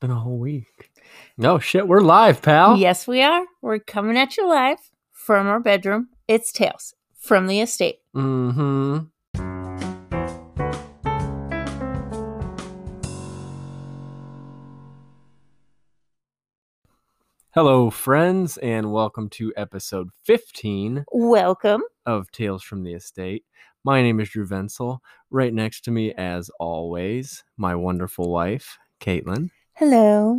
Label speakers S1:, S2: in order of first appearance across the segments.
S1: been a whole week. No shit, we're live, pal.
S2: Yes, we are. We're coming at you live from our bedroom. It's Tales from the estate.
S1: Mm-hmm. Hello, friends, and welcome to episode 15
S2: Welcome.
S1: of Tales from the Estate. My name is Drew Venzel. Right next to me, as always, my wonderful wife, Caitlin.
S2: Hello.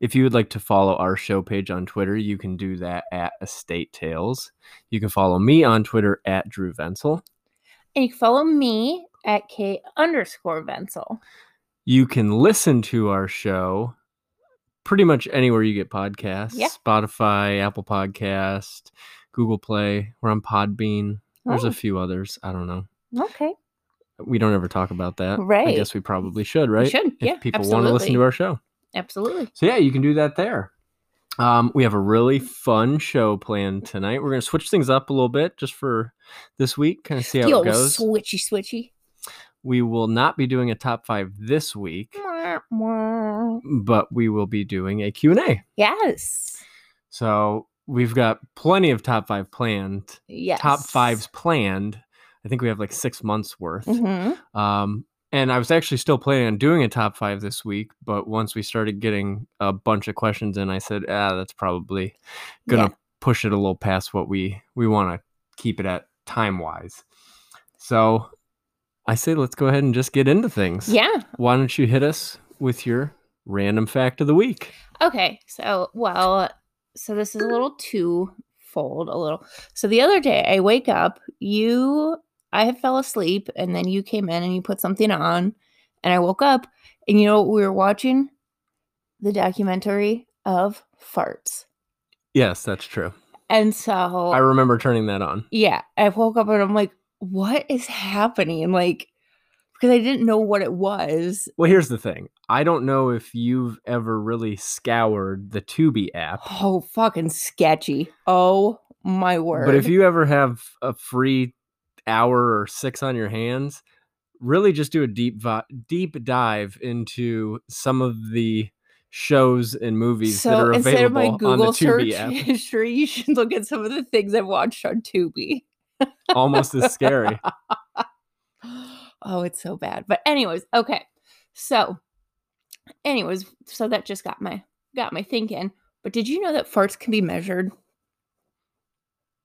S1: If you would like to follow our show page on Twitter, you can do that at Estate Tales. You can follow me on Twitter at Drew Venzel.
S2: And you can follow me at K underscore Venzel.
S1: You can listen to our show pretty much anywhere you get podcasts.
S2: Yeah.
S1: Spotify, Apple Podcast, Google Play. We're on Podbean. There's
S2: Oh.
S1: a few others. I don't know.
S2: Okay.
S1: We don't ever talk about that.
S2: Right.
S1: I guess we probably should, right?
S2: should,
S1: If
S2: yeah,
S1: people want to listen to our show.
S2: Absolutely.
S1: So yeah, you can do that there. Um, we have a really fun show planned tonight. We're gonna switch things up a little bit just for this week, kind of see how
S2: The
S1: it goes.
S2: switchy switchy.
S1: we will not be doing a top five this week, but we will be doing a Q&A.
S2: Yes.
S1: So we've got plenty of top five planned.
S2: Yes.
S1: Top fives planned. I think we have like six months worth.
S2: hmm
S1: Um, and I was actually still planning on doing a top five this week, but once we started getting a bunch of questions in, I said, ah, that's probably gonna
S2: Yeah.
S1: push it a little past what we we want to keep it at time wise. So I say let's go ahead and just get into things.
S2: Yeah.
S1: Why don't you hit us with your random fact of the week?
S2: Okay, so well, so this is a little two-fold, a little. So the other day I wake up, you I had fell asleep and then you came in and you put something on and I woke up and you know what we were watching? The documentary of farts.
S1: Yes, that's true.
S2: And so
S1: I remember turning that on.
S2: yeah, I woke up and I'm like, what is happening? Like because I didn't know what it was.
S1: Well, here's the thing. I don't know if you've ever really scoured the Tubi app.
S2: Oh, fucking sketchy. Oh my word.
S1: But if you ever have a free hour or six on your hands, really just do a deep vi- deep dive into some of the shows and movies that are
S2: instead of
S1: available
S2: my
S1: on the
S2: Google search
S1: Tubi app.
S2: history, you should look at some of the things I've watched on Tubi.
S1: Almost as scary.
S2: oh, it's so bad. But anyways, okay. So, anyways, so that just got my got my thinking. But did you know that farts can be measured?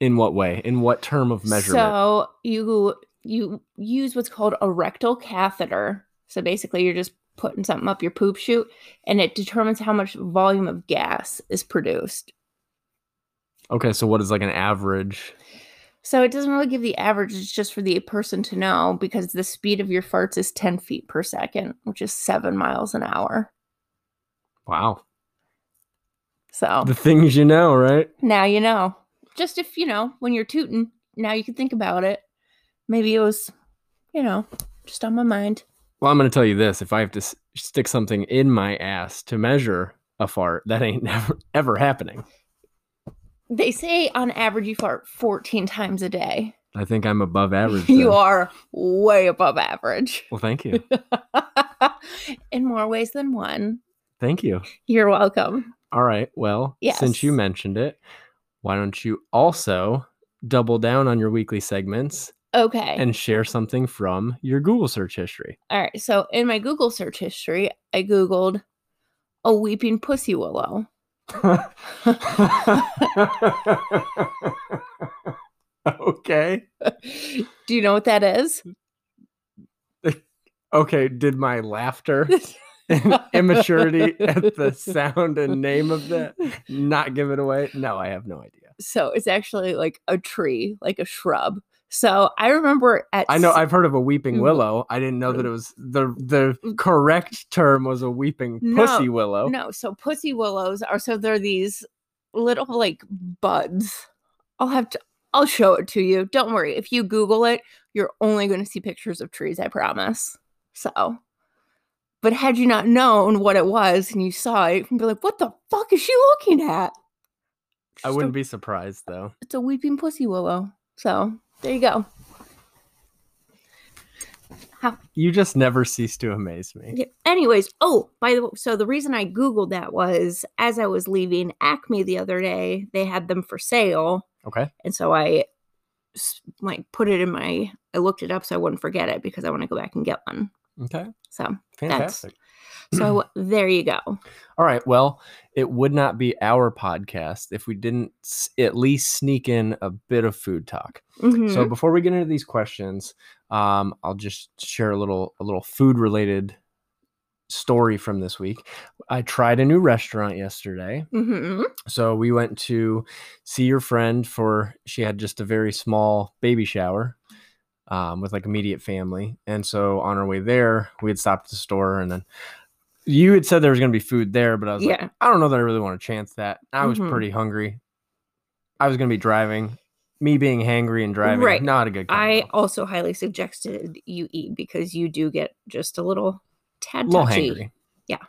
S1: In what way? In what term of measurement?
S2: So you you use what's called a rectal catheter. So basically, you're just putting something up your poop chute, and it determines how much volume of gas is produced.
S1: okay, so what is like an average?
S2: So it doesn't really give the average, it's just for the person to know because the speed of your farts is 10 feet per second, which is seven miles an hour.
S1: Wow.
S2: So
S1: The things you know, right?
S2: now you know. Just if, you know, when you're tooting, now you can think about it. Maybe it was, you know, just on my mind.
S1: Well, I'm going to tell you this. If I have to s- stick something in my ass to measure a fart, that ain't never ever happening.
S2: They say on average you fart 14 times a day.
S1: I think I'm above average.
S2: You
S1: then.
S2: are way above average
S1: Well, thank you.
S2: in more ways than one.
S1: Thank you.
S2: You're welcome.
S1: All right. Well, since you mentioned it, why don't you also double down on your weekly segments
S2: Okay.
S1: and share something from your Google search history?
S2: All right. So in my Google search history, I Googled a weeping pussy willow.
S1: okay.
S2: Do you know what that is?
S1: Okay. Did my laughter and immaturity at the sound and name of that not give it away? No, I have no idea.
S2: so it's actually like a tree, like a shrub. So I remember at
S1: I know I've heard of a weeping
S2: Mm.
S1: willow. I didn't know that it was the the correct term was a weeping
S2: No,
S1: pussy willow.
S2: no. So pussy willows are so they're these little like buds. I'll have to. I'll show it to you. Don't worry. If you Google it, you're only going to see pictures of trees. I promise. So, but had you not known what it was and you saw it, you'd be like, "What the fuck is she looking at?"
S1: I wouldn't
S2: a-
S1: be surprised though.
S2: It's a weeping pussy willow. So there you go. How-
S1: You just never cease to amaze me.
S2: Yeah. Anyways, oh, by the way, so the reason I Googled that was as I was leaving Acme the other day, they had them for sale.
S1: Okay.
S2: And so I like put it in my, I looked it up so I wouldn't forget it because I want to go back and get one.
S1: Okay.
S2: So,
S1: Fantastic.
S2: so there you go.
S1: All right. Well, it would not be our podcast if we didn't s- at least sneak in a bit of food talk. So
S2: Mhm.
S1: before we get into these questions, um, I'll just share a little a little food related story from this week. I tried a new restaurant yesterday.
S2: Mhm.
S1: So we went to see your friend for she had just a very small baby shower um, with like immediate family. And so on our way there, we had stopped at the store and then you had said there was going to be food there, but I was like, I don't know that I really want to chance that. I was
S2: Mhm.
S1: pretty hungry. I was going to be driving. Me being hangry and driving,
S2: Right.
S1: not a good
S2: I also highly suggested you eat because you do get just a little tad
S1: little hangry.
S2: Yeah.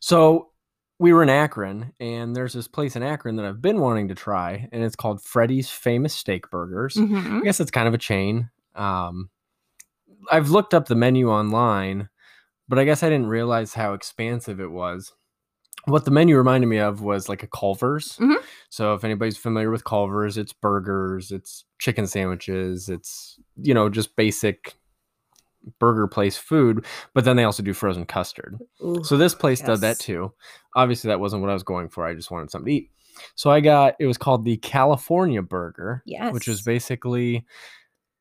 S1: So we were in Akron, and there's this place in Akron that I've been wanting to try, and it's called Freddy's Famous Steak Burgers.
S2: Mhm.
S1: I guess it's kind of a chain. Um, I've looked up the menu online, but I guess I didn't realize how expansive it was. What the menu reminded me of was like a Culver's.
S2: Mhm.
S1: So if anybody's familiar with Culver's, it's burgers, it's chicken sandwiches, it's you know just basic burger place food. But then they also do frozen custard.
S2: Ooh,
S1: So this place does that too. Obviously, that wasn't what I was going for. I just wanted something to eat. So I got it was called the California Burger, which was basically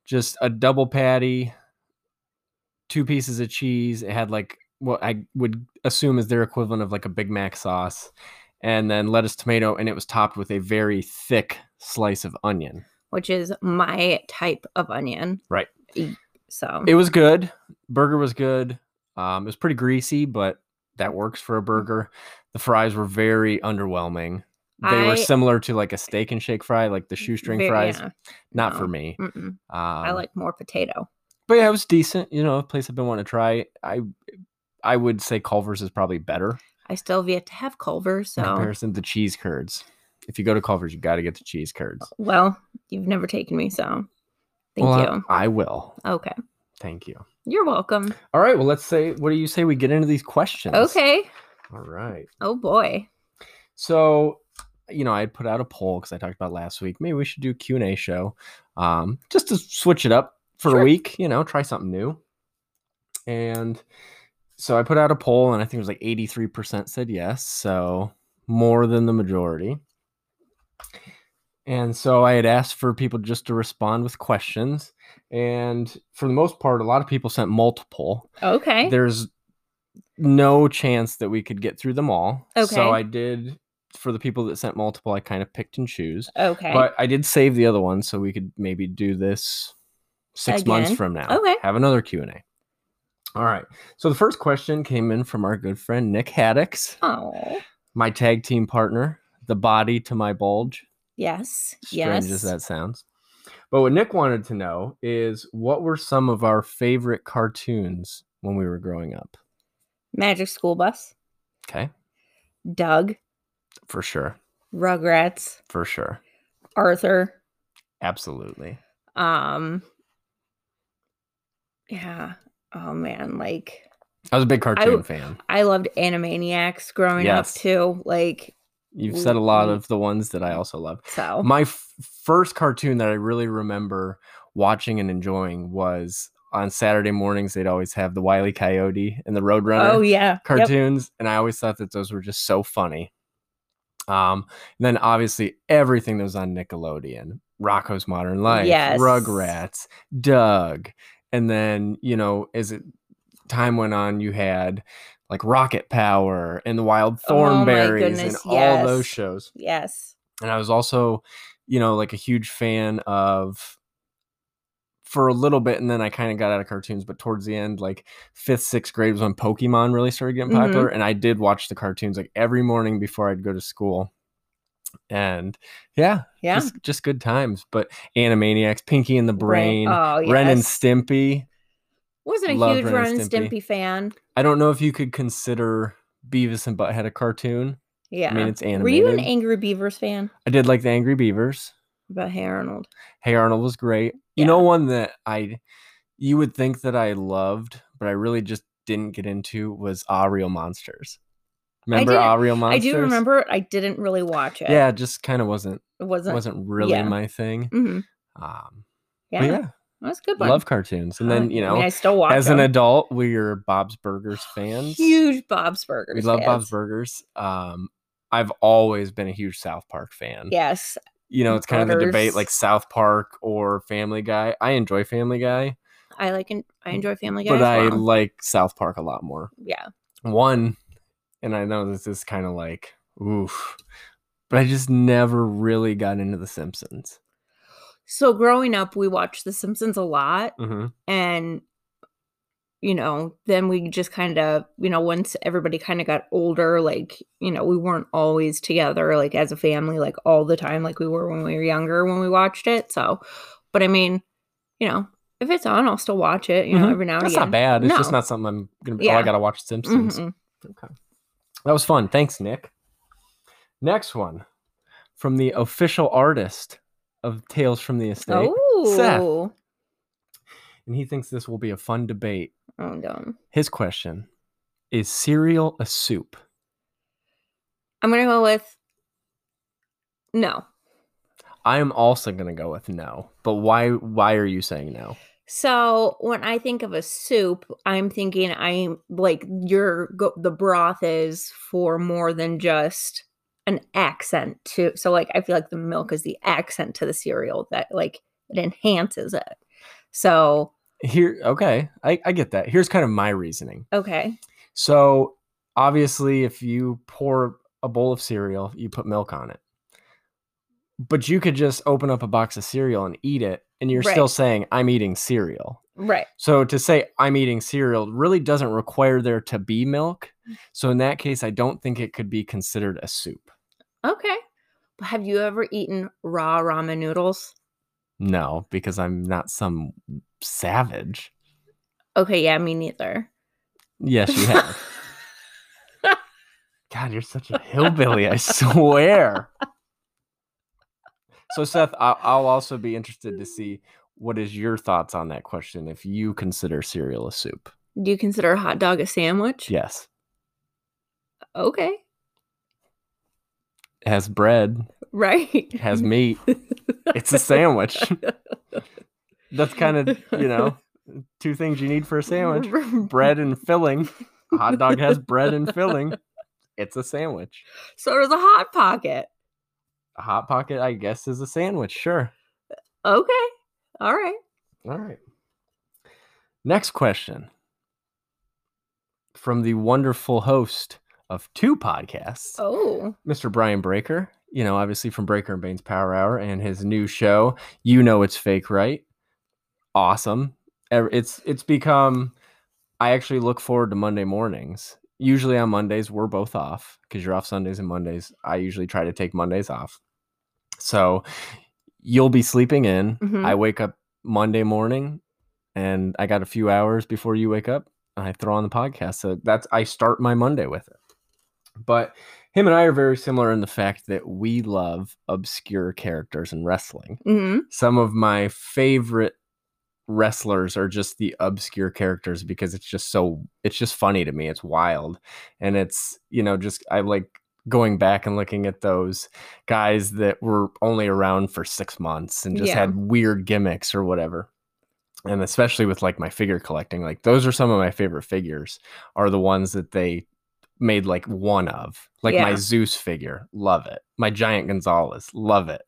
S1: just a double patty, two pieces of cheese. It had like what I would assume is their equivalent of like a Big Mac sauce, and then lettuce, tomato, and it was topped with a very thick slice of onion.
S2: which is my type of onion.
S1: Right.
S2: So
S1: It was good. Burger was good. Um, it was pretty greasy, but that works for a burger. The fries were very underwhelming. They were similar to like a steak and shake fry, like the shoestring
S2: Very-
S1: fries.
S2: yeah,
S1: Not for me. Um,
S2: I like more potato.
S1: but yeah, it was decent. You know, a place I've been wanting to try. I I would say Culver's is probably better
S2: I still have yet to have Culver's,
S1: in
S2: so
S1: comparison to cheese curds. If you go to Culver's, you got to get the cheese curds.
S2: well, you've never taken me, so thank
S1: Well, I-
S2: you.
S1: I will.
S2: Okay,
S1: Thank you.
S2: you're welcome.
S1: All right. Well, let's say. What do you say we get into these questions?
S2: Okay.
S1: All right.
S2: Oh boy.
S1: So, you know, I had put out a poll because I talked about last week. Maybe we should do Q and A show, um, just to switch it up for
S2: Sure.
S1: a week. You know, try something new. And so I put out a poll, and I think it was like eighty three percent said yes, so more than the majority. And so I had asked for people just to respond with questions, and for the most part, a lot of people sent multiple
S2: Okay.
S1: there's no chance that we could get through them all.
S2: Okay.
S1: So I did for the people that sent multiple, I kind of picked and choose.
S2: okay.
S1: But I did save the other one so we could maybe do this six months from now.
S2: Okay.
S1: Have another Q&A. All right. So the first question came in from our good friend Nick Haddix,
S2: oh
S1: my tag team partner, the body to my bulge.
S2: yes. Yes.
S1: Strange
S2: yes.
S1: as that sounds. But what Nick wanted to know is what were some of our favorite cartoons when we were growing up?
S2: Magic School Bus.
S1: Okay.
S2: Doug.
S1: For sure.
S2: Rugrats.
S1: For sure.
S2: Arthur.
S1: Absolutely.
S2: Um. Yeah. Oh man, like
S1: I was a big cartoon
S2: w-
S1: fan.
S2: I loved Animaniacs growing
S1: Yes.
S2: up too. Like
S1: You've said a lot of the ones that I also love.
S2: so.
S1: My f- first cartoon that I really remember watching and enjoying was on Saturday mornings. They'd always have the Wile E. Coyote and the Roadrunner
S2: oh yeah. Yep.
S1: cartoons, and I always thought that those were just so funny. Um, and then obviously everything that was on Nickelodeon, Rocko's Modern Life,
S2: Yes.
S1: Rugrats, Doug, and then you know as it time went on, you had like Rocket Power and the Wild
S2: Oh
S1: Thornberries and
S2: goodness,
S1: all those shows.
S2: Yes.
S1: And I was also, you know, like a huge fan of for a little bit, and then I kind of got out of cartoons. But towards the end, like fifth, sixth grade was when Pokemon really started getting
S2: Mhm.
S1: popular, and I did watch the cartoons like every morning before I'd go to school. And yeah,
S2: Yeah.
S1: just just good times. But Animaniacs, Pinky and the Brain,
S2: Oh yes.
S1: Ren and Stimpy.
S2: Wasn't a
S1: loved
S2: huge
S1: Ren and Stimpy.
S2: Stimpy fan.
S1: I don't know if you could consider Beavis and Butthead a cartoon.
S2: Yeah.
S1: I mean, it's animated.
S2: Were you an Angry Beavers fan?
S1: I did like the Angry Beavers.
S2: About Hey Arnold.
S1: Hey Arnold was great. You know one that I you would think that I loved, but I really just didn't get into was Ah Real Monsters. Remember Ah Real
S2: I do remember it. I didn't really watch it.
S1: Yeah, it just kind of wasn't
S2: It wasn't.
S1: wasn't really
S2: yeah.
S1: my thing.
S2: hmm
S1: Um,
S2: Yeah.
S1: yeah,
S2: That was a good one.
S1: love cartoons, and then you
S2: I
S1: know,
S2: mean, I still watch
S1: as an adult, we're Bob's Burgers fans.
S2: huge Bob's Burgers.
S1: we love Bob's. Burgers. Um, I've always been a huge South Park fan.
S2: Yes.
S1: You know, it's kind of the debate like South Park or Family Guy. I enjoy Family Guy,
S2: I like and I enjoy Family Guy.
S1: but I like South Park a lot more.
S2: yeah.
S1: One, and I know this is kind of like oof, but I just never really got into The Simpsons.
S2: So growing up, we watched The Simpsons a lot,
S1: Mm-hmm.
S2: and you know, then we just kind of, you know, once everybody kind of got older, like you know, we weren't always together, like as a family, like all the time, like we were when we were younger when we watched it. So, but I mean, you know, if it's on, I'll still watch it. You know,
S1: Mhm.
S2: every now and
S1: That's
S2: again.
S1: not bad. It's just not something I'm gonna be. Oh, I gotta watch Simpsons.
S2: Mhm.
S1: Okay. That was fun. Thanks, Nick. Next one from the official artist of Tales from the Estate. Seth.
S2: Oh,
S1: And he thinks this will be a fun debate.
S2: Oh, dumb.
S1: His question is cereal a soup?
S2: I'm gonna go with no.
S1: I am also gonna go with no. But why why are you saying no?
S2: So when I think of a soup, I'm thinking I'm like your go- the broth is for more than just an accent to. So like I feel like the milk is the accent to the cereal that like it enhances it. So
S1: Here okay, I, I get that. Here's kind of my reasoning.
S2: okay,
S1: So obviously if you pour a bowl of cereal, you put milk on it. But you could just open up a box of cereal and eat it, and you're still saying, I'm eating cereal.
S2: right.
S1: So to say I'm eating cereal really doesn't require there to be milk. Mm. So in that case, I don't think it could be considered a soup.
S2: Okay. Have you ever eaten raw ramen noodles?
S1: No, because I'm not some savage.
S2: Okay, yeah, me neither.
S1: Yes, you have. God, you're such a hillbilly, I swear. So, Seth, I'll, I'll also be interested to see what is your thoughts on that question if you consider cereal a soup.
S2: Do you consider a hot dog a sandwich?
S1: Yes.
S2: Okay.
S1: Has bread,
S2: Right.
S1: has meat. It's a sandwich. That's kind of, you know, two things you need for a sandwich bread and filling. A hot dog has bread and filling. It's a sandwich.
S2: So does a hot pocket.
S1: A hot pocket, I guess, is a sandwich. Sure.
S2: Okay. All right.
S1: All right. Next question from the wonderful host of two podcasts,
S2: Oh.
S1: Mr. Brian Breaker. You know, obviously from Breaker and Baines Power Hour and his new show, You Know It's Fake, right? Awesome. It's it's become. I actually look forward to Monday mornings. Usually on Mondays we're both off because you're off Sundays and Mondays. I usually try to take Mondays off. So you'll be sleeping in.
S2: Mhm.
S1: I wake up Monday morning and I got a few hours before you wake up and I throw on the podcast. So that's I start my Monday with it. But him and I are very similar in the fact that we love obscure characters in wrestling.
S2: hmm
S1: Some of my favorite wrestlers are just the obscure characters because it's just so it's just funny to me. It's wild. And it's, you know, just I like going back and looking at those guys that were only around for 6 months and just
S2: Yeah.
S1: had weird gimmicks or whatever. And especially with like my figure collecting, like those are some of my favorite figures are the ones that they made like one of. Like my Zeus figure, love it. My Giant Gonzalez, love it.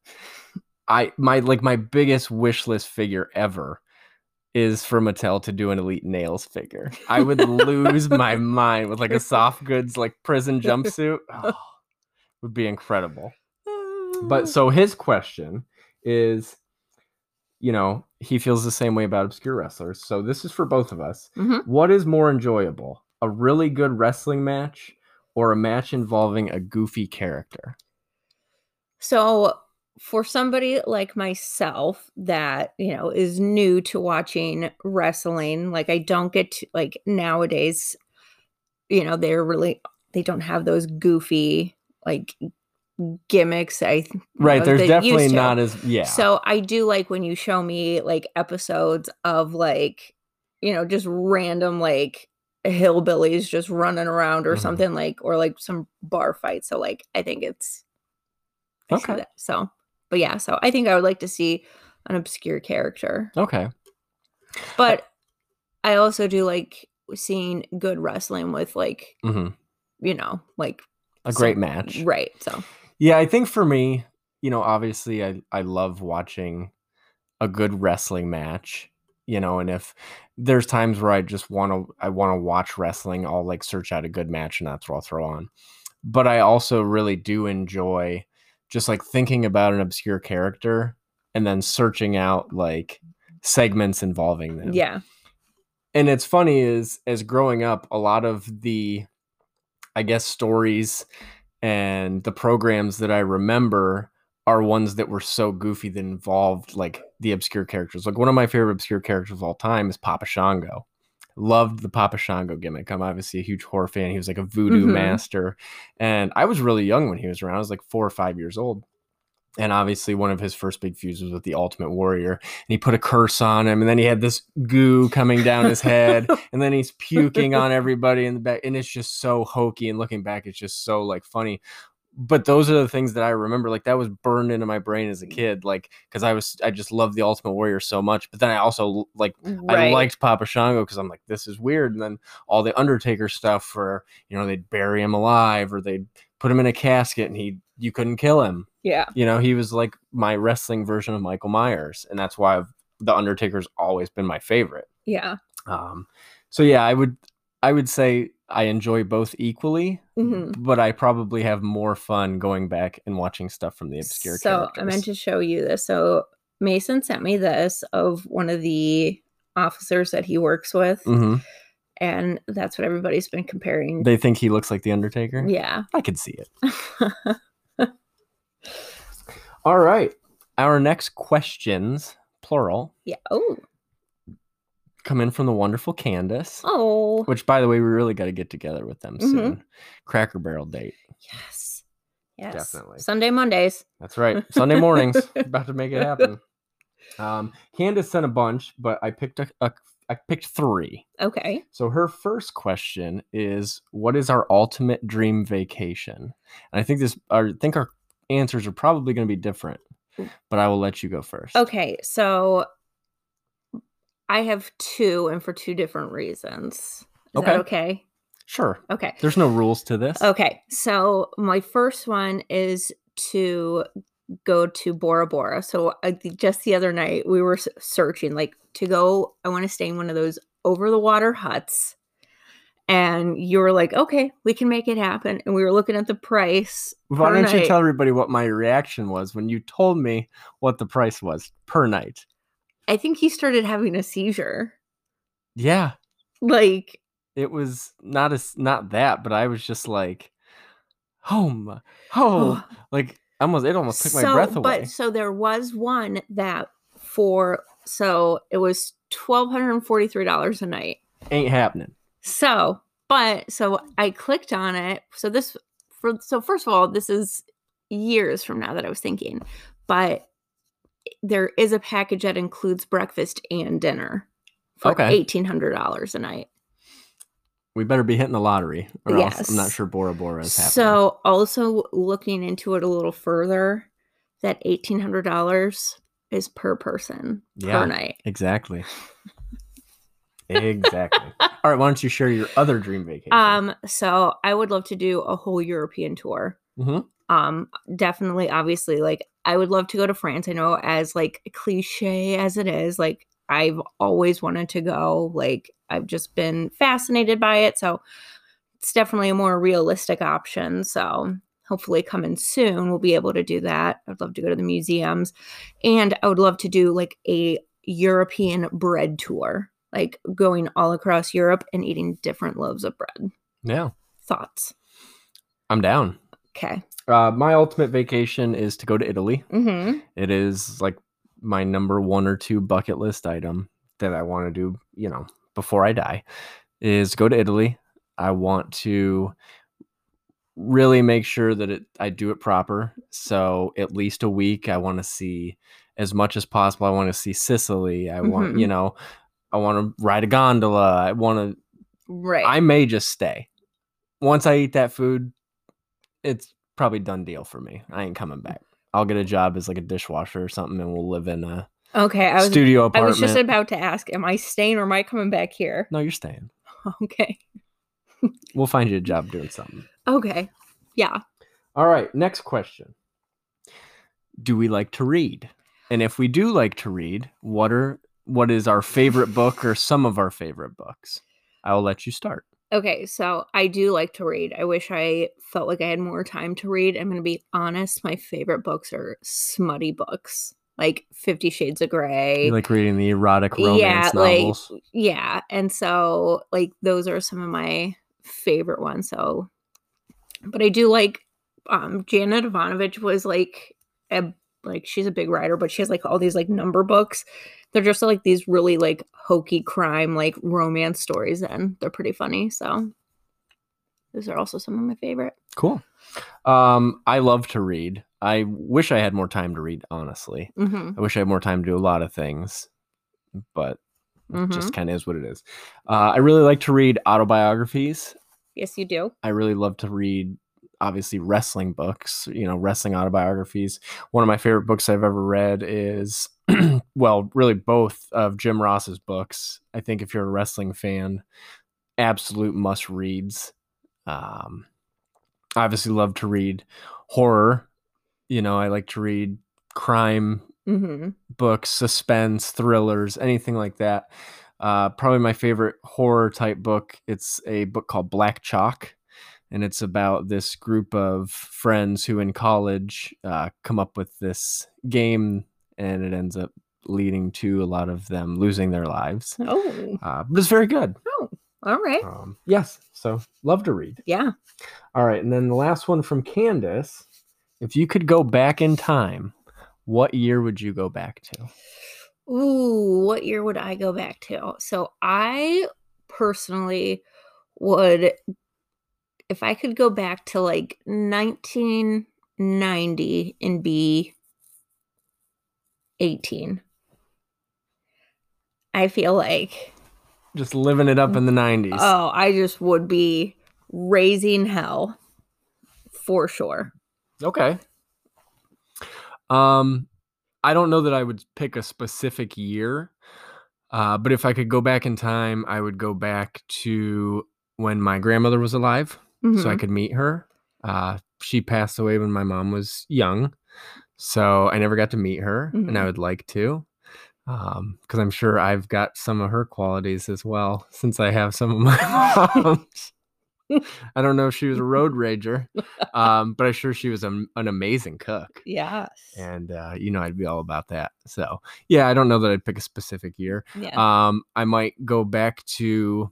S1: I my like my biggest wish list figure ever is for Mattel to do an Elite Nailz figure. I would lose my mind with like a soft goods like prison jumpsuit. Oh, would be incredible. But so his question is, you know, he feels the same way about obscure wrestlers. So this is for both of us.
S2: Mhm.
S1: What is more enjoyable, a really good wrestling match or a match involving a goofy character?
S2: So for somebody like myself that, you know, is new to watching wrestling, like I don't get to like nowadays, you know, they're really they don't have those goofy like gimmicks. I th-
S1: Right.
S2: know,
S1: There's definitely not as yeah.
S2: So I do like when you show me like episodes of like you know, just random like hillbillies just running around or
S1: Mhm.
S2: something like, or like some bar fight. So like, I think it's I
S1: Okay.
S2: So, but yeah, so I think I would like to see an obscure character,
S1: Okay.
S2: but I also do like seeing good wrestling with like
S1: hmm
S2: you know like
S1: A great
S2: some-
S1: match.
S2: right? So
S1: Yeah, I think for me, you know, obviously I I love watching a good wrestling match, you know, and if there's times where I just want to I want to watch wrestling, I'll like search out a good match and that's what I'll throw on. But I also really do enjoy just like thinking about an obscure character and then searching out like segments involving them.
S2: yeah,
S1: and it's funny is as growing up a lot of the i guess stories and the programs that i remember are ones that were so goofy that involved like the obscure characters. Like one of my favorite obscure characters of all time is papa shango. Loved the papa shango gimmick. I'm obviously a huge horror fan. He was like a voodoo
S2: Mhm.
S1: master. And i was really young when he was around. I was like four or five years old. And obviously one of his first big feuds was with the ultimate warrior. And he put a curse on him. And then he had this goo coming down his head. And then he's puking on everybody in the back. And it's just so hokey. And looking back it's just so like funny but those are the things that i remember like that was burned into my brain as a kid like because i was i just loved the ultimate warrior so much but then i also like i liked papa shango because i'm like this is weird and then all the undertaker stuff where you know they'd bury him alive or they'd put him in a casket and he you couldn't kill him.
S2: Yeah,
S1: you know, he was like my wrestling version of Michael Myers, and that's why I've, the Undertaker's always been my favorite.
S2: yeah,
S1: Um, so yeah, I would I would say I enjoy both equally,
S2: Mhm.
S1: but I probably have more fun going back and watching stuff from the obscure
S2: So
S1: characters.
S2: I meant to show you this. So Mason sent me this of one of the officers that he works with,
S1: Mhm.
S2: and that's what everybody's been comparing.
S1: They think he looks like the Undertaker.
S2: yeah.
S1: I could see it. All right, our next questions, plural,
S2: yeah. Oh.
S1: Come in from the wonderful Candace.
S2: Oh.
S1: Which, by the way, we really got to get together with them
S2: Mhm.
S1: soon. Cracker Barrel date.
S2: Yes. Yes.
S1: Definitely.
S2: Sunday Mondays.
S1: That's right. Sunday mornings. about to make it happen. Um, Candace sent a bunch, but I picked a, a I picked three.
S2: Okay.
S1: So her first question is, "What is our ultimate dream vacation?" And I think this, I think our answers are probably going to be different, but I will let you go first.
S2: Okay. So I have two and for two different reasons. Is
S1: Okay.
S2: that okay?
S1: Sure.
S2: Okay.
S1: There's no rules to this.
S2: Okay. So my first one is to go to Bora Bora. So uh, I, just the other night we were searching like to go. I want to stay in one of those over the water huts. And you were like, okay, we can make it happen. And we were looking at the price.
S1: Why don't you tell everybody what my reaction was when you told me what the price was per night?
S2: I think he started having a seizure.
S1: Yeah,
S2: Like,
S1: it was not as not that, but I was just like, home, oh, like almost it almost took my breath away.
S2: But so there was one that for so it was twelve hundred and forty three dollars a night.
S1: Ain't happening.
S2: So, but so I clicked on it. So this for so first of all, this is years from now that I was thinking, but there is a package that includes breakfast and dinner for
S1: Okay.
S2: eighteen hundred dollars a night.
S1: We better be hitting the lottery, or else I'm not sure Bora Bora is happening.
S2: So also looking into it a little further, that eighteen hundred dollars is per person
S1: Yeah.
S2: per night.
S1: exactly, exactly. All right, why don't you share your other dream vacation?
S2: Um, so I would love to do a whole European tour.
S1: Mhm.
S2: Um, definitely, obviously, like I would love to go to France. I know as like cliche as it is, like I've always wanted to go. Like I've just been fascinated by it. So it's definitely a more realistic option. So hopefully coming soon we'll be able to do that. I'd love to go to the museums. And I would love to do like a European bread tour, like going all across Europe and eating different loaves of bread.
S1: yeah,
S2: Thoughts?
S1: I'm down.
S2: Okay.
S1: Uh, my ultimate vacation is to go to Italy.
S2: Mm-hmm.
S1: It is like my number one or two bucket list item that I want to do, you know, before I die is go to Italy. I want to really make sure that it I do it proper. So at least a week I want to see as much as possible. I want to see Sicily. I want,
S2: Mhm.
S1: you know, I I want to ride a gondola. I want to.
S2: Right.
S1: I may just stay. Once I eat that food, it's probably done deal for me. I ain't coming back. I'll get a job as like a dishwasher or something, and we'll live in a
S2: okay. I was
S1: studio
S2: I was just about to ask, am I staying or am I coming back here?
S1: no, you're staying.
S2: Okay.
S1: We'll find you a job doing something.
S2: Okay. Yeah.
S1: All right, next question. Do we like to read? And if we do like to read, what are what is our favorite book or some of our favorite books? I will let you start.
S2: Okay, so I do like to read. I wish I felt like I had more time to read. I'm going to be honest, my favorite books are smutty books, like 50 Shades of Grey.
S1: You like reading the erotic romance
S2: yeah, like
S1: novels?
S2: yeah, and so like those are some of my favorite ones. So, but I do like um Janet Evanovich was like a like she's a big writer, but she has like all these like number books. They're just like these really like hokey crime like romance stories, and they're pretty funny. So those are also some of my favorite.
S1: Cool. Um, I love to read. I wish I had more time to read, honestly.
S2: hmm
S1: I wish I had more time to do a lot of things, but it just kind of is what it is. Uh, I really like to read autobiographies.
S2: Yes, you do.
S1: I really love to read, obviously, wrestling books, you know, wrestling autobiographies. One of my favorite books I've ever read is, well, really both of Jim Ross's books. I think if you're a wrestling fan, absolute must reads. Um, I obviously love to read horror. You know, I like to read crime
S2: hmm
S1: books, suspense, thrillers, anything like that. Uh, probably my favorite horror type book. It's a book called Black Chalk, and it's about this group of friends who, in college, uh, come up with this game, and it ends up leading to a lot of them losing their lives.
S2: Oh,
S1: Uh, but it's very good.
S2: Oh, all right.
S1: Um, yes, so love to read.
S2: Yeah.
S1: All right, and then the last one from Candace. If you could go back in time, what year would you go back to?
S2: Ooh, what year would I go back to? So I personally would, if I could go back to like 1990 and be 18, I feel like,
S1: Just living it up in the 90s.
S2: oh, I just would be raising hell for sure.
S1: Okay. Um, I don't know that I would pick a specific year, uh, but if I could go back in time, I would go back to when my grandmother was alive, so I
S2: Mhm.
S1: could meet her. Uh, she passed away when my mom was young, so I never got to meet her, and I
S2: Mhm.
S1: would like to, because I'm sure I've got some of her qualities as well, since I have some of my mom's. I don't know if she was a road rager, um, but I'm sure she was an, an amazing cook.
S2: yes.
S1: And uh, you know, I'd be all about that. So yeah, I don't know that I'd pick a specific year.
S2: yeah.
S1: Um, I might go back to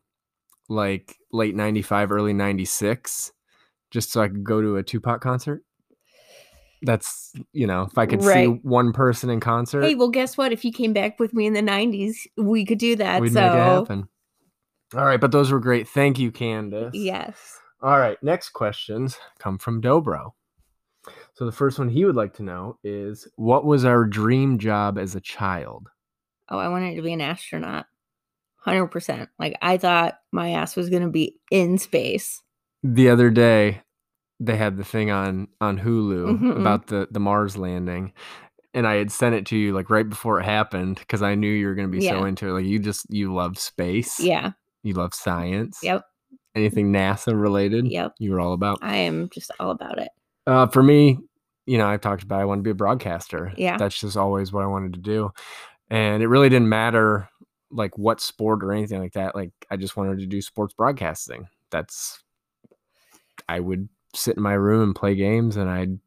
S1: like late '95, early '96, just so I could go to a Tupac concert. That's you know, if I could see one person in concert,
S2: hey, well, guess what? If you came back with me in the 90s, we could do that.
S1: we'd
S2: so,
S1: make it happen. All right, but those were great. Thank you, Candace.
S2: yes.
S1: All right, next questions come from Dobro. So the first one he would like to know is what was our dream job as a child?
S2: Oh, I wanted to be an astronaut. 100%. Like, I thought my ass was going to be in space.
S1: The other day they had the thing on on Hulu
S2: Mhm.
S1: about the the Mars landing and I had sent it to you like right before it happened cuz I knew you were going to be so into it like you just you love space.
S2: Yeah.
S1: You love science.
S2: Yep.
S1: Anything NASA related?
S2: Yep.
S1: You were all about.
S2: I am just all about it.
S1: Uh, for me, you know, I talked about I want to be a broadcaster.
S2: Yeah.
S1: That's just always what I wanted to do. And it really didn't matter like what sport or anything like that. Like I just wanted to do sports broadcasting. That's I would sit in my room and play games and I'd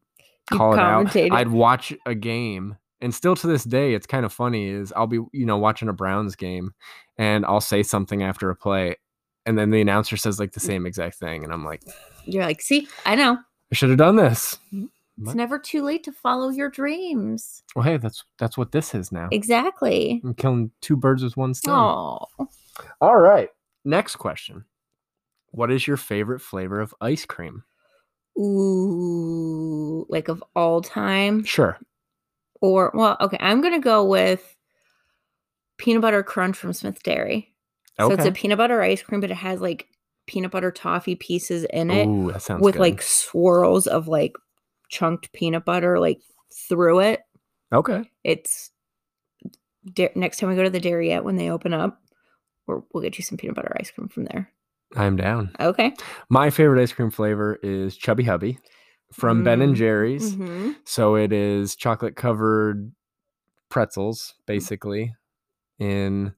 S1: call it out. I'd watch a game. And still to this day, it's kind of funny is I'll be, you know, watching a Browns game and I'll say something after a play and then the announcer says like the mm. same exact thing and I'm like,
S2: You're like, see, I know.
S1: I should have done this.
S2: Mm.
S1: It's
S2: never too late to follow your dreams.
S1: Well, hey, that's that's what this is now.
S2: Exactly.
S1: I'm killing two birds with one stone.
S2: Oh,
S1: All right. Next question. What is your favorite flavor of ice cream?
S2: ooh, like of all time,
S1: Sure.
S2: or well, okay, I'm gonna go with peanut butter crunch from Smith Dairy. Okay. So it's a peanut butter ice cream, but it has like peanut butter toffee pieces in it
S1: Ooh, that sounds
S2: with
S1: good.
S2: like swirls of like chunked peanut butter like through it.
S1: okay.
S2: It's da- next time we go to the dairy yet when they open up, we're, we'll get you some peanut butter ice cream from there.
S1: I'm down.
S2: Okay.
S1: My favorite ice cream flavor is Chubby Hubby from Ben and
S2: Mm,
S1: Jerry's.
S2: hmm
S1: So it is chocolate covered pretzels, basically, in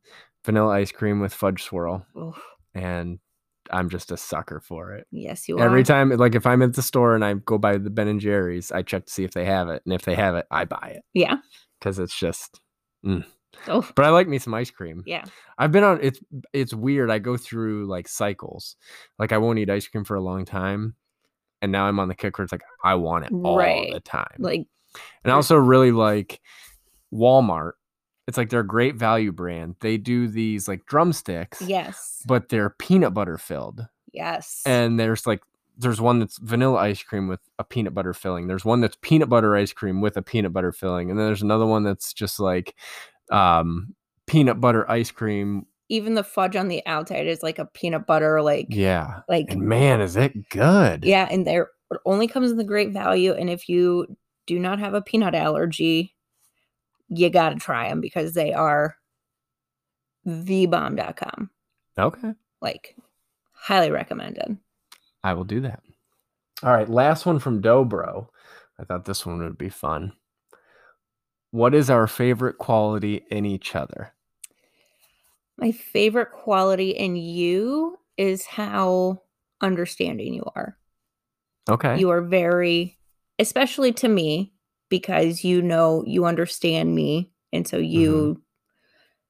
S1: vanilla ice cream with fudge swirl. And I'm just a sucker for it.
S2: yes, you
S1: Every
S2: are.
S1: Every time, like if I'm at the store and I go by the Ben and Jerry's, I check to see if they have it. And if they have it, I buy it
S2: Yeah.
S1: because it's just, mm.
S2: Oh,
S1: but I like me some ice cream.
S2: yeah.
S1: I've been on it's it's weird. I go through like cycles. Like I won't eat ice cream for a long time. And now I'm on the kick where it's like I want it all
S2: Right.
S1: the time.
S2: Like,
S1: and I also really like Walmart. It's like they're a great value brand. They do these like drumsticks,
S2: yes.
S1: but they're peanut butter filled.
S2: Yes.
S1: And there's like there's one that's vanilla ice cream with a peanut butter filling. There's one that's peanut butter ice cream with a peanut butter filling. And then there's another one that's just like um peanut butter ice cream.
S2: even the fudge on the outside is like a peanut butter, like,
S1: Yeah.
S2: like,
S1: And man, is it good.
S2: yeah. And there it only comes in the great value. And if you do not have a peanut allergy, you got to try them because they are thebomb.com.
S1: Okay.
S2: Like, highly recommended.
S1: I will do that. All right, last one from Dobro. I thought this one would be fun. What is our favorite quality in each other?
S2: My favorite quality in you is how understanding you are.
S1: Okay.
S2: You are very, especially to me, because you know, you understand me. And so mm-hmm. you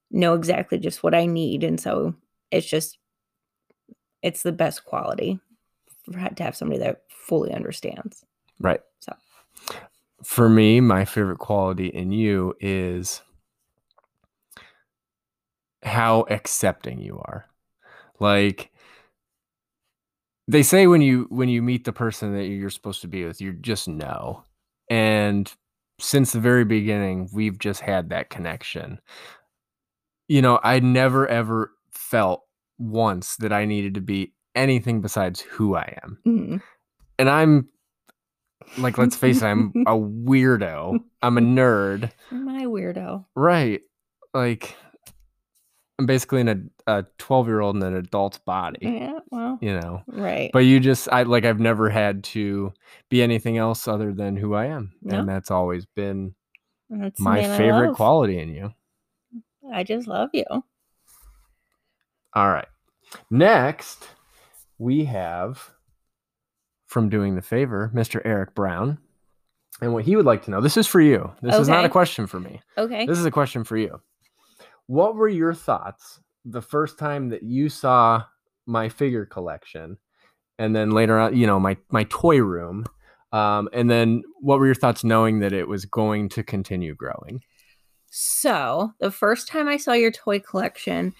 S2: know exactly just what I need. And so it's just, it's the best quality for, to have somebody that fully understands.
S1: right.
S2: So.
S1: For me, my favorite quality in you is how accepting you are. Like they say when you when you meet the person that you're supposed to be with, you just know. And since the very beginning, we've just had that connection. You know, I never ever felt once that I needed to be anything besides who I am.
S2: Mhm.
S1: And I'm like, let's face it, I'm a weirdo. I'm a nerd.
S2: My weirdo.
S1: Right. Like I'm basically in a a 12 year old in an adult's body,
S2: Yeah, well,
S1: you know.
S2: right.
S1: But you just I like I've never had to be anything else other than who I am.
S2: No.
S1: And that's always been
S2: That's
S1: my favorite quality in you.
S2: I just love you.
S1: All right. Next, we have from doing the favor, Mr. Eric Brown. And what he would like to know, this is for you. This is not a question for me.
S2: Okay.
S1: This is a question for you. What were your thoughts the first time that you saw my figure collection? And then later on, you know, my my toy room. Um, and then what were your thoughts knowing that it was going to continue growing?
S2: So, the first time I saw your toy collection,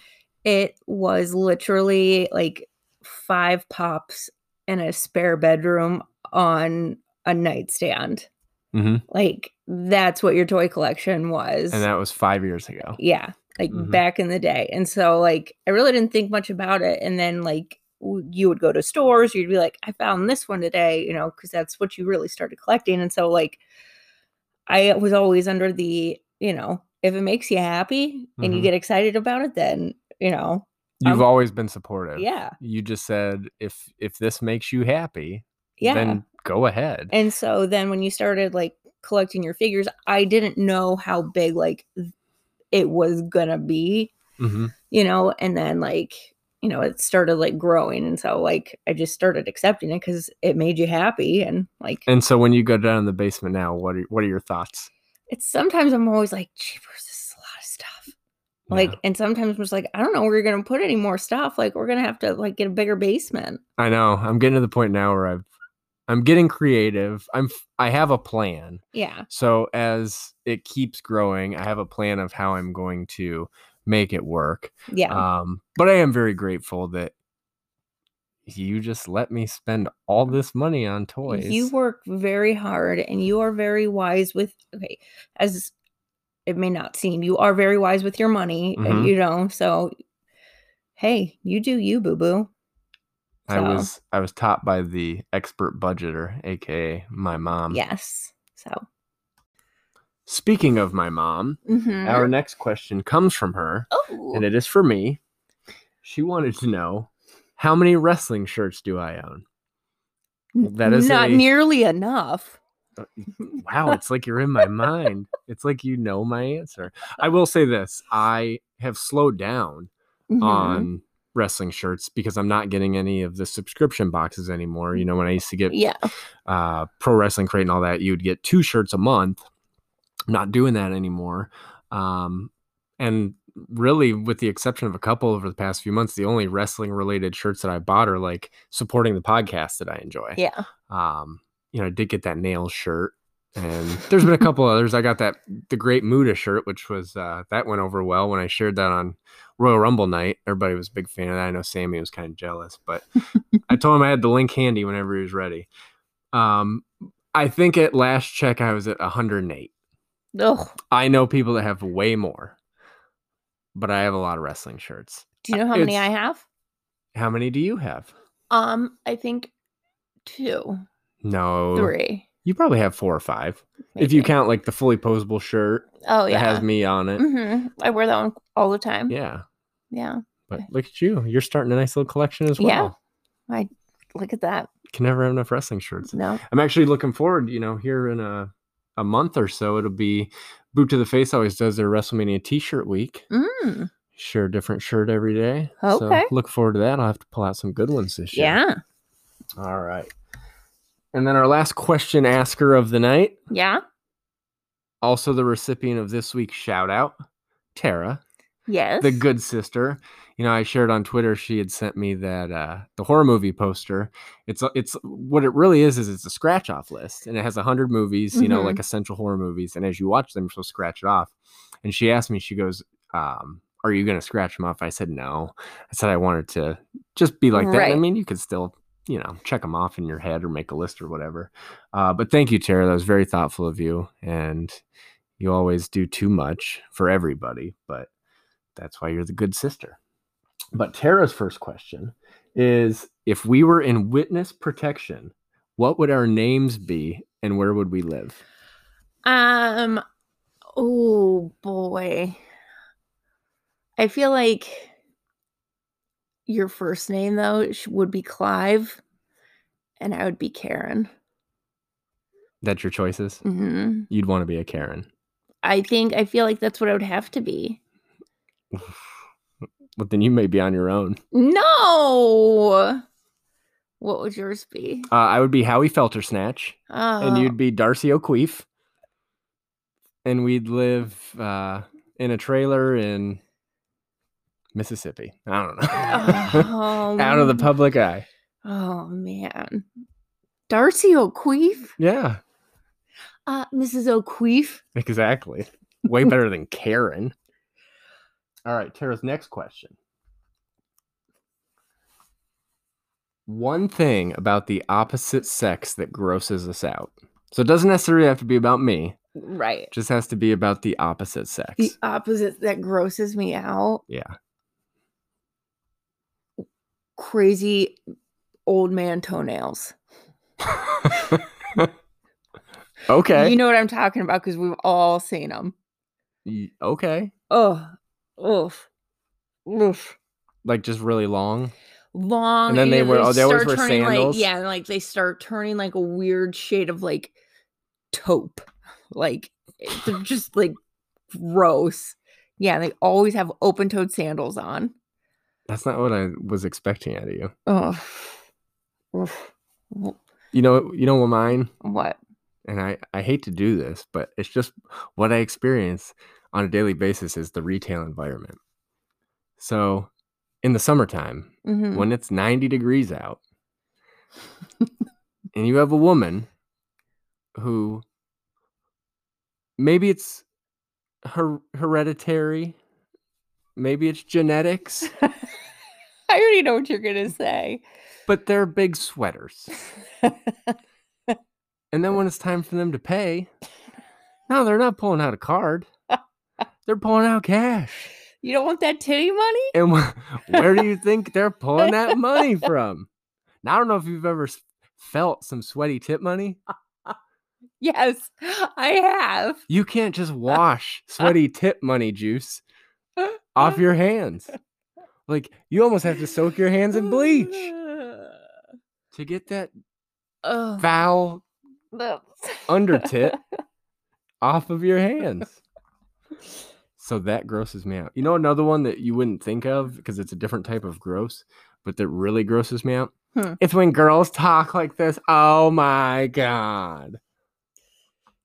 S2: it was literally like five pops in a spare bedroom on a nightstand.
S1: hmm
S2: Like, that's what your toy collection was.
S1: And that was five years ago.
S2: yeah, like
S1: Mhm.
S2: back in the day. And so, like, I really didn't think much about it. And then, like, w- you would go to stores, you'd be like, I found this one today, you know, because that's what you really started collecting. And so, like, I was always under the, you know, if it makes you happy and you
S1: Mhm.
S2: get excited about it, then, you know,
S1: You've always been supportive.
S2: yeah,
S1: You just said if if this makes you happy,
S2: yeah.
S1: then go ahead.
S2: and so then when you started like collecting your figures, I didn't know how big like it was gonna be,
S1: hmm
S2: you know, and then like, you know, it started like growing. And so like I just started accepting it because it made you happy. And like
S1: And so when you go down in the basement now, what are what are your thoughts?
S2: it's sometimes I'm always like, jeepers, this is a lot of stuff. Like,
S1: Yeah.
S2: and sometimes I'm just like, I don't know where you're gonna put any more stuff. Like, we're gonna have to like get a bigger basement.
S1: I know. I'm getting to the point now where I've I'm getting creative. I'm I have a plan.
S2: Yeah.
S1: So as it keeps growing, I have a plan of how I'm going to make it work.
S2: Yeah.
S1: Um, but I am very grateful that you just let me spend all this money on toys.
S2: You work very hard and you are very wise with okay, as it may not seem. You are very wise with your money, uh,
S1: Mhm.
S2: you know. So, hey, you do you, boo boo.
S1: I was I was taught by the expert budgeter, aka my mom.
S2: Yes. So,
S1: Speaking of my mom,
S2: mhm.
S1: our next question comes from her,
S2: oh,
S1: and it is for me. She wanted to know how many wrestling shirts do I own? that is
S2: not
S1: a-
S2: nearly enough.
S1: Wow, it's like you're in my mind. It's like you know my answer. I will say this I have slowed down
S2: Mhm.
S1: on wrestling shirts because I'm not getting any of the subscription boxes anymore. You know, when I used to get
S2: Yeah.
S1: uh, Pro Wrestling Crate and all that, you'd get two shirts a month. I'm not doing that anymore. Um, and really, with the exception of a couple over the past few months, the only wrestling related shirts that I bought are like supporting the podcast that I enjoy.
S2: Yeah.
S1: Um, you know, I did get that Nailz shirt. And there's been a couple others. I got that the Great Muta shirt, which was uh, that went over well when I shared that on Royal Rumble night. Everybody was a big fan of that. I know Sammy was kind of jealous, but I told him I had the link handy whenever he was ready. Um, I think at last check I was at 108.
S2: Ugh.
S1: I know people that have way more, but I have a lot of wrestling shirts.
S2: Do you know how many I have?
S1: How many do you have?
S2: Um, I think two,
S1: No,
S2: three.
S1: You probably have four or five if you count like the fully posable shirt
S2: Oh
S1: that
S2: yeah.
S1: has me on it.
S2: hmm I wear that one all the time.
S1: Yeah,
S2: Yeah.
S1: but look at you. You're starting a nice little collection as well.
S2: Yeah. I look at that.
S1: Can never have enough wrestling shirts.
S2: No.
S1: I'm actually looking forward, you know, here in a a month or so, it'll be Boot to the Face always does their WrestleMania t-shirt week.
S2: Mm.
S1: Share a different shirt every day.
S2: Okay.
S1: So look forward to that. I'll have to pull out some good ones this year.
S2: Yeah.
S1: All right. And then our last question asker of the night,
S2: Yeah.
S1: also the recipient of this week's shout out, Tara,
S2: Yes.
S1: the good sister. You know, I shared on Twitter she had sent me that uh the horror movie poster. It's it's what it really is is it's a scratch off list and it has a hundred movies, you know,
S2: Mhm.
S1: like essential horror movies. And as you watch them, you're supposed to scratch it off. And she asked me, she goes, um, are you gonna scratch them off? I said no. I said I wanted to just be like that. I mean, you could still, you know, check them off in your head or make a list or whatever. Uh, but thank you, Tara. That was very thoughtful of you. And you always do too much for everybody, but that's why you're the good sister. But Tara's first question is if we were in witness protection, what would our names be and where would we live?
S2: Um. Oh boy. I feel like your first name though would be Clive, and I would be Karen.
S1: That's your choices.
S2: hmm
S1: You'd want to be a Karen.
S2: I think I feel like that's what I would have to be.
S1: But then you may be on your own.
S2: No. What would yours be?
S1: Uh, I would be Howie Feltersnatch, and
S2: Oh,
S1: you'd be Darcy O'Queef, and we'd live uh, in a trailer in Mississippi. I don't know.
S2: Oh,
S1: Out of the public eye.
S2: Oh man. Darcy O'Queef?
S1: Yeah,
S2: Uh, Mrs. O'Queef?
S1: exactly. Way better than Karen. All right, Tara's next question. One thing about the opposite sex that grosses us out. So it doesn't necessarily have to be about me.
S2: Right.
S1: It just has to be about the opposite sex.
S2: The opposite that grosses me out.
S1: yeah.
S2: Crazy old man toenails.
S1: okay.
S2: You know what I'm talking about because we've all seen them.
S1: Okay.
S2: Oh, oof, oof.
S1: Like just really long.
S2: Long.
S1: And then they wear- oh, they always
S2: start
S1: wear
S2: turning,
S1: sandals?
S2: Like, yeah, and, like they start turning like a weird shade of like taupe. Like they're just like gross. Yeah, they always have open-toed sandals on.
S1: That's not what I was expecting out of you.
S2: Oh, oof.
S1: You know, you know what mine,
S2: what?
S1: and I, I hate to do this, but it's just what I experience on a daily basis is the retail environment. So in the summertime,
S2: Mhm.
S1: when it's 90 degrees out, and you have a woman who maybe it's her hereditary, maybe it's genetics,
S2: I already know what you're gonna say.
S1: but they're big sweaters. And then when it's time for them to pay, no, they're not pulling out a card. They're pulling out cash.
S2: You don't want that titty money?
S1: And wh- where do you think they're pulling that money from? Now, I don't know if you've ever felt some sweaty tip money.
S2: Yes, I have.
S1: You can't just wash sweaty tip money juice off your hands. Like, you almost have to soak your hands in bleach to get that
S2: Ugh.
S1: foul
S2: Ugh.
S1: under tit off of your hands. So that grosses me out. You know another one that you wouldn't think of because it's a different type of gross, but that really grosses me out?
S2: Hmm.
S1: It's when girls talk like this. Oh my god.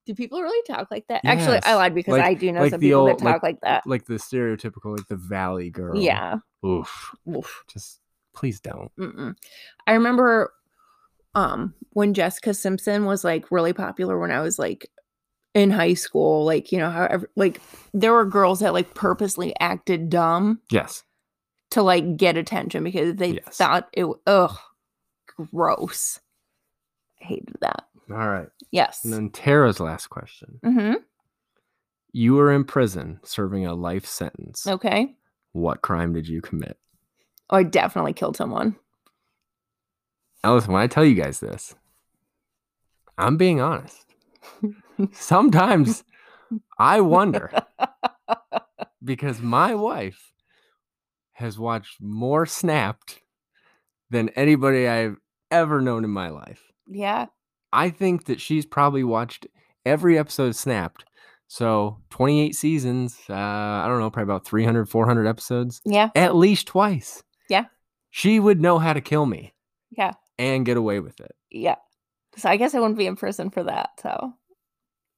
S2: Do people really talk like that? Actually, I lied because
S1: Like-
S2: I do know
S1: like
S2: some people that talk
S1: like-
S2: like, that.
S1: Like the stereotypical like the valley girl.
S2: Yeah.
S1: Oof.
S2: Oof.
S1: Just please don't.
S2: Mm-mm. I remember um when Jessica Simpson was like really popular when I was like in high school. Like, you know, however like there were girls that like purposely acted dumb
S1: Yes.
S2: to like get attention because they
S1: Yes.
S2: thought it ugh gross. I hated that.
S1: All right.
S2: Yes.
S1: And then Tara's last question.
S2: mm-hmm.
S1: You were in prison serving a life sentence.
S2: Okay.
S1: What crime did you commit?
S2: Oh, I definitely killed someone.
S1: Listen, when I tell you guys this, I'm being honest. Sometimes I wonder because my wife has watched more Snapped than anybody I've ever known in my life.
S2: Yeah.
S1: I think that she's probably watched every episode of Snapped. So 28 seasons, uh, I don't know, probably about 300, 400 episodes,
S2: Yeah.
S1: at least twice.
S2: Yeah.
S1: She would know how to kill me
S2: Yeah.
S1: and get away with it.
S2: Yeah. So I guess I wouldn't be in prison for that. So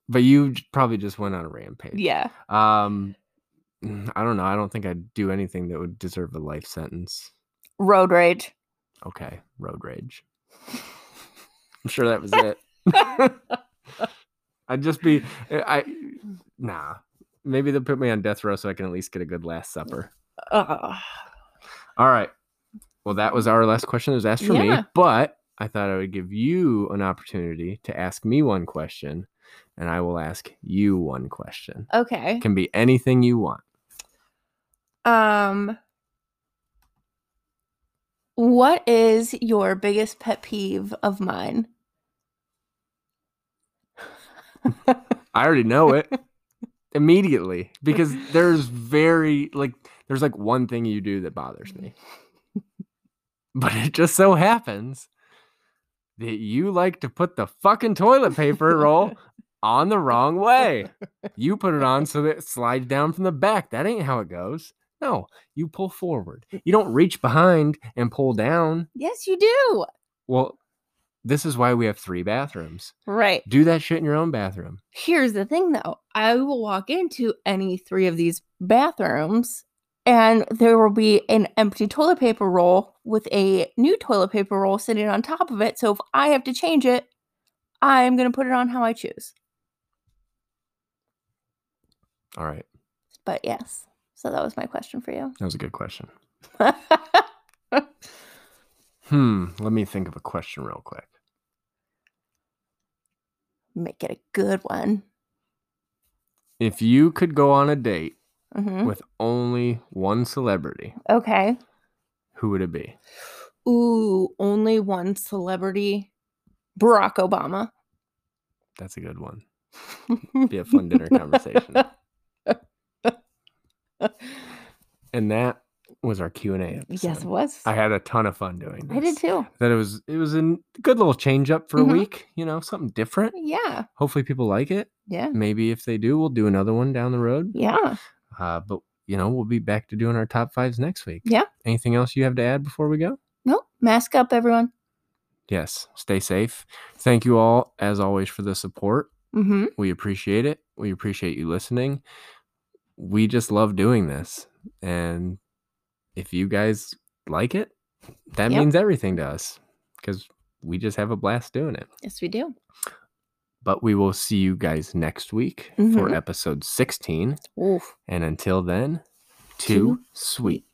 S1: But you probably just went on a rampage.
S2: yeah.
S1: Um, mm, I don't know. I don't think I'd do anything that would deserve a life sentence.
S2: Road rage.
S1: Okay, road rage. I'm sure that was it. I'd just be, I, nah. Maybe they'll put me on death row so I can at least get a good last supper.
S2: Ugh.
S1: All right. Well, that was our last question that was asked for me, but I thought I would give you an opportunity to ask me one question, and I will ask you one question.
S2: Okay.
S1: It can be anything you want.
S2: Um what is your biggest pet peeve of mine?
S1: I already know it immediately because there's very like there's like one thing you do that bothers me. But it just so happens that you like to put the fucking toilet paper roll on the wrong way. You put it on so that it slides down from the back. That ain't how it goes. No, you pull forward. You don't reach behind and pull down.
S2: Yes, you do.
S1: Well, this is why we have three bathrooms.
S2: Right.
S1: Do that shit in your own bathroom.
S2: Here's the thing though. I will walk into any three of these bathrooms and there will be an empty toilet paper roll with a new toilet paper roll sitting on top of it. So if I have to change it, I'm going to put it on how I choose.
S1: All right.
S2: But yes. So that was my question for you.
S1: That was a good question. Hmm. Let me think of a question real quick.
S2: Make it a good one.
S1: If you could go on a date
S2: hmm
S1: with only one celebrity,
S2: Okay.
S1: who would it be?
S2: Ooh, only one celebrity. Barack Obama.
S1: That's a good one. Be a fun dinner conversation. And that was our Q and A
S2: yes, it was.
S1: I had a ton of fun doing this.
S2: I did too.
S1: That it was it was a good little change up for
S2: Mhm.
S1: a week. You know, something different.
S2: Yeah.
S1: Hopefully, people like it.
S2: Yeah.
S1: Maybe if they do, we'll do another one down the road.
S2: Yeah.
S1: Uh, but you know, we'll be back to doing our top fives next week.
S2: Yeah.
S1: Anything else you have to add before we go?
S2: No, mask up, everyone.
S1: Yes. Stay safe. Thank you all, as always, for the support.
S2: Mm-hmm.
S1: We appreciate it. We appreciate you listening. We just love doing this. And if you guys like it, that
S2: Yep.
S1: means everything to us because we just have a blast doing it.
S2: Yes, we do.
S1: But we will see you guys next week for
S2: Mhm.
S1: episode 16.
S2: Oof.
S1: And until then,
S2: Too
S1: too sweet.